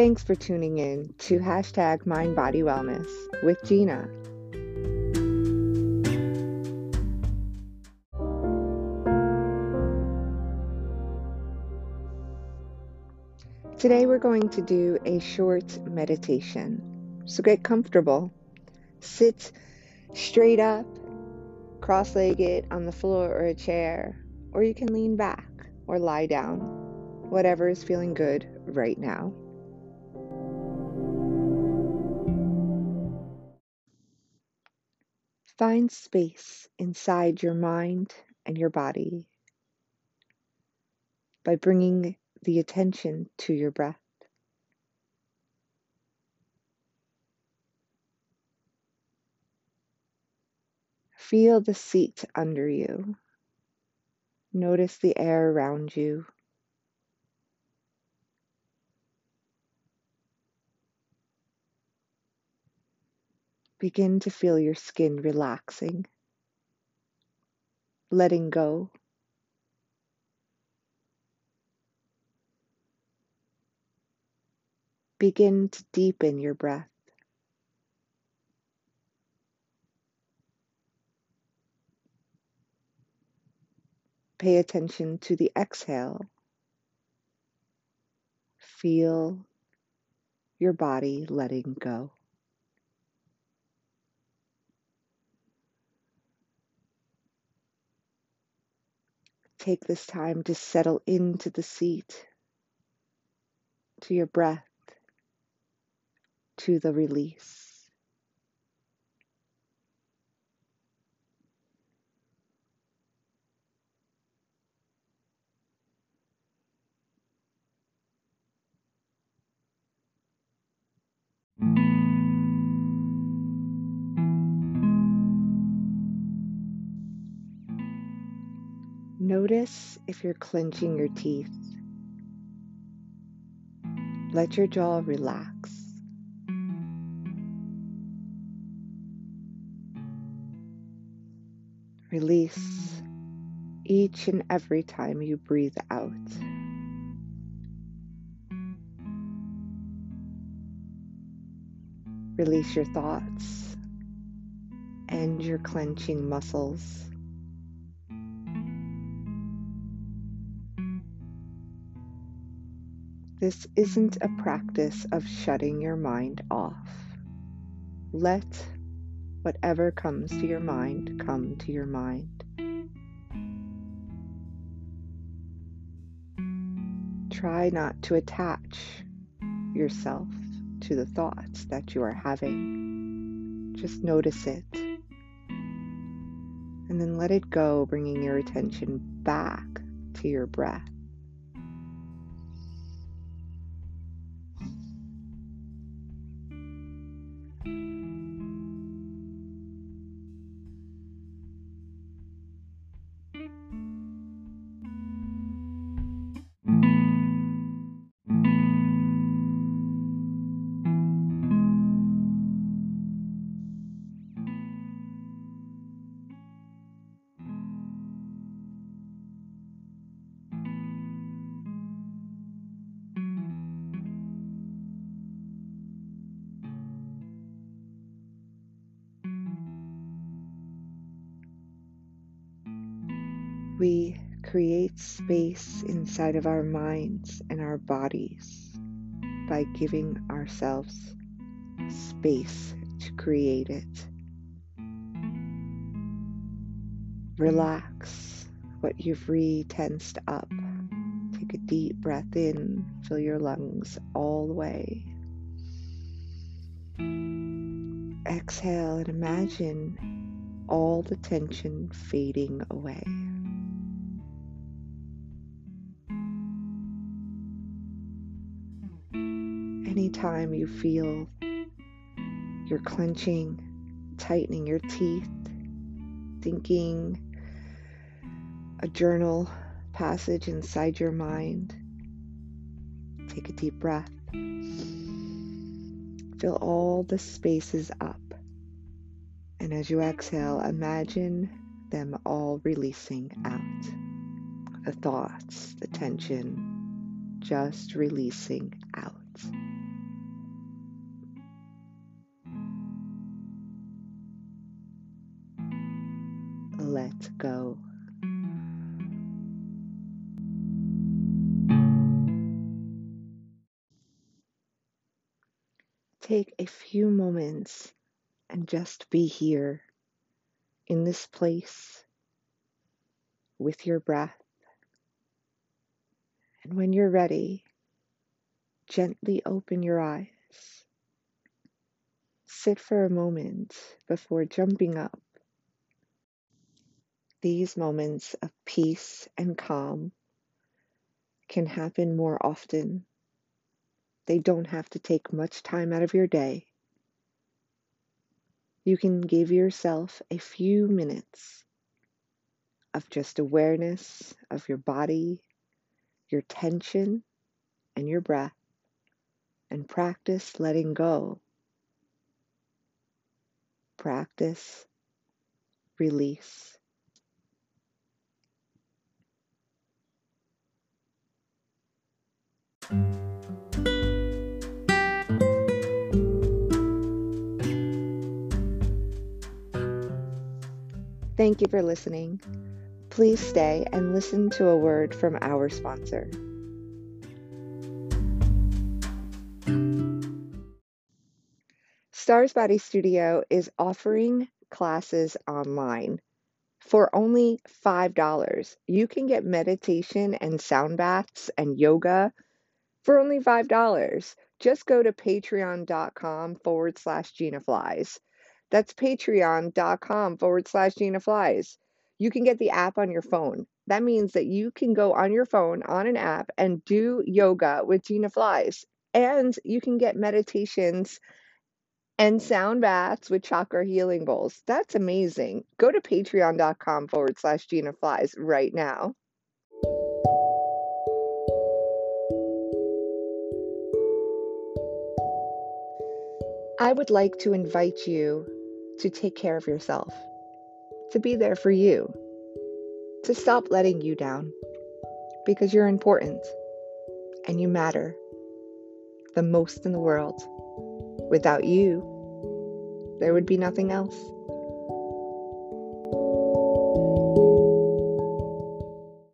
Thanks for tuning in to hashtag Mind Body Wellness with Gina. Today we're going to do a short meditation. So get comfortable. Sit straight up, cross legged on the floor or a chair, or you can lean back or lie down, whatever is feeling good right now. Find space inside your mind and your body by bringing the attention to your breath. Feel the seat under you. Notice the air around you. Begin to feel your skin relaxing, letting go. Begin to deepen your breath. Pay attention to the exhale. Feel your body letting go. Take this time to settle into the seat, to your breath, to the release. Notice if you're clenching your teeth. Let your jaw relax. Release each and every time you breathe out. Release your thoughts and your clenching muscles. This isn't a practice of shutting your mind off. Let whatever comes to your mind come to your mind. Try not to attach yourself to the thoughts that you are having. Just notice it. And then let it go, bringing your attention back to your breath. We create space inside of our minds and our bodies by giving ourselves space to create it. Relax what you've re tensed up. Take a deep breath in, fill your lungs all the way. Exhale and imagine all the tension fading away. Anytime you feel you're clenching, tightening your teeth, thinking a journal passage inside your mind, take a deep breath. Fill all the spaces up. And as you exhale, imagine them all releasing out. The thoughts, the tension, just releasing out. Let go. Take a few moments and just be here in this place with your breath. And when you're ready, gently open your eyes. Sit for a moment before jumping up. These moments of peace and calm can happen more often. They don't have to take much time out of your day. You can give yourself a few minutes of just awareness of your body, your tension, and your breath, and practice letting go. Practice release. Thank you for listening. Please stay and listen to a word from our sponsor. Stars Body Studio is offering classes online for only $5. You can get meditation and sound baths and yoga for only $5. Just go to patreon.com forward slash Gina Flies. That's patreon.com forward slash Gina Flies. You can get the app on your phone. That means that you can go on your phone on an app and do yoga with Gina Flies. And you can get meditations and sound baths with chakra healing bowls. That's amazing. Go to patreon.com forward slash Gina Flies right now. I would like to invite you to take care of yourself, to be there for you, to stop letting you down because you're important and you matter the most in the world. Without you, there would be nothing else.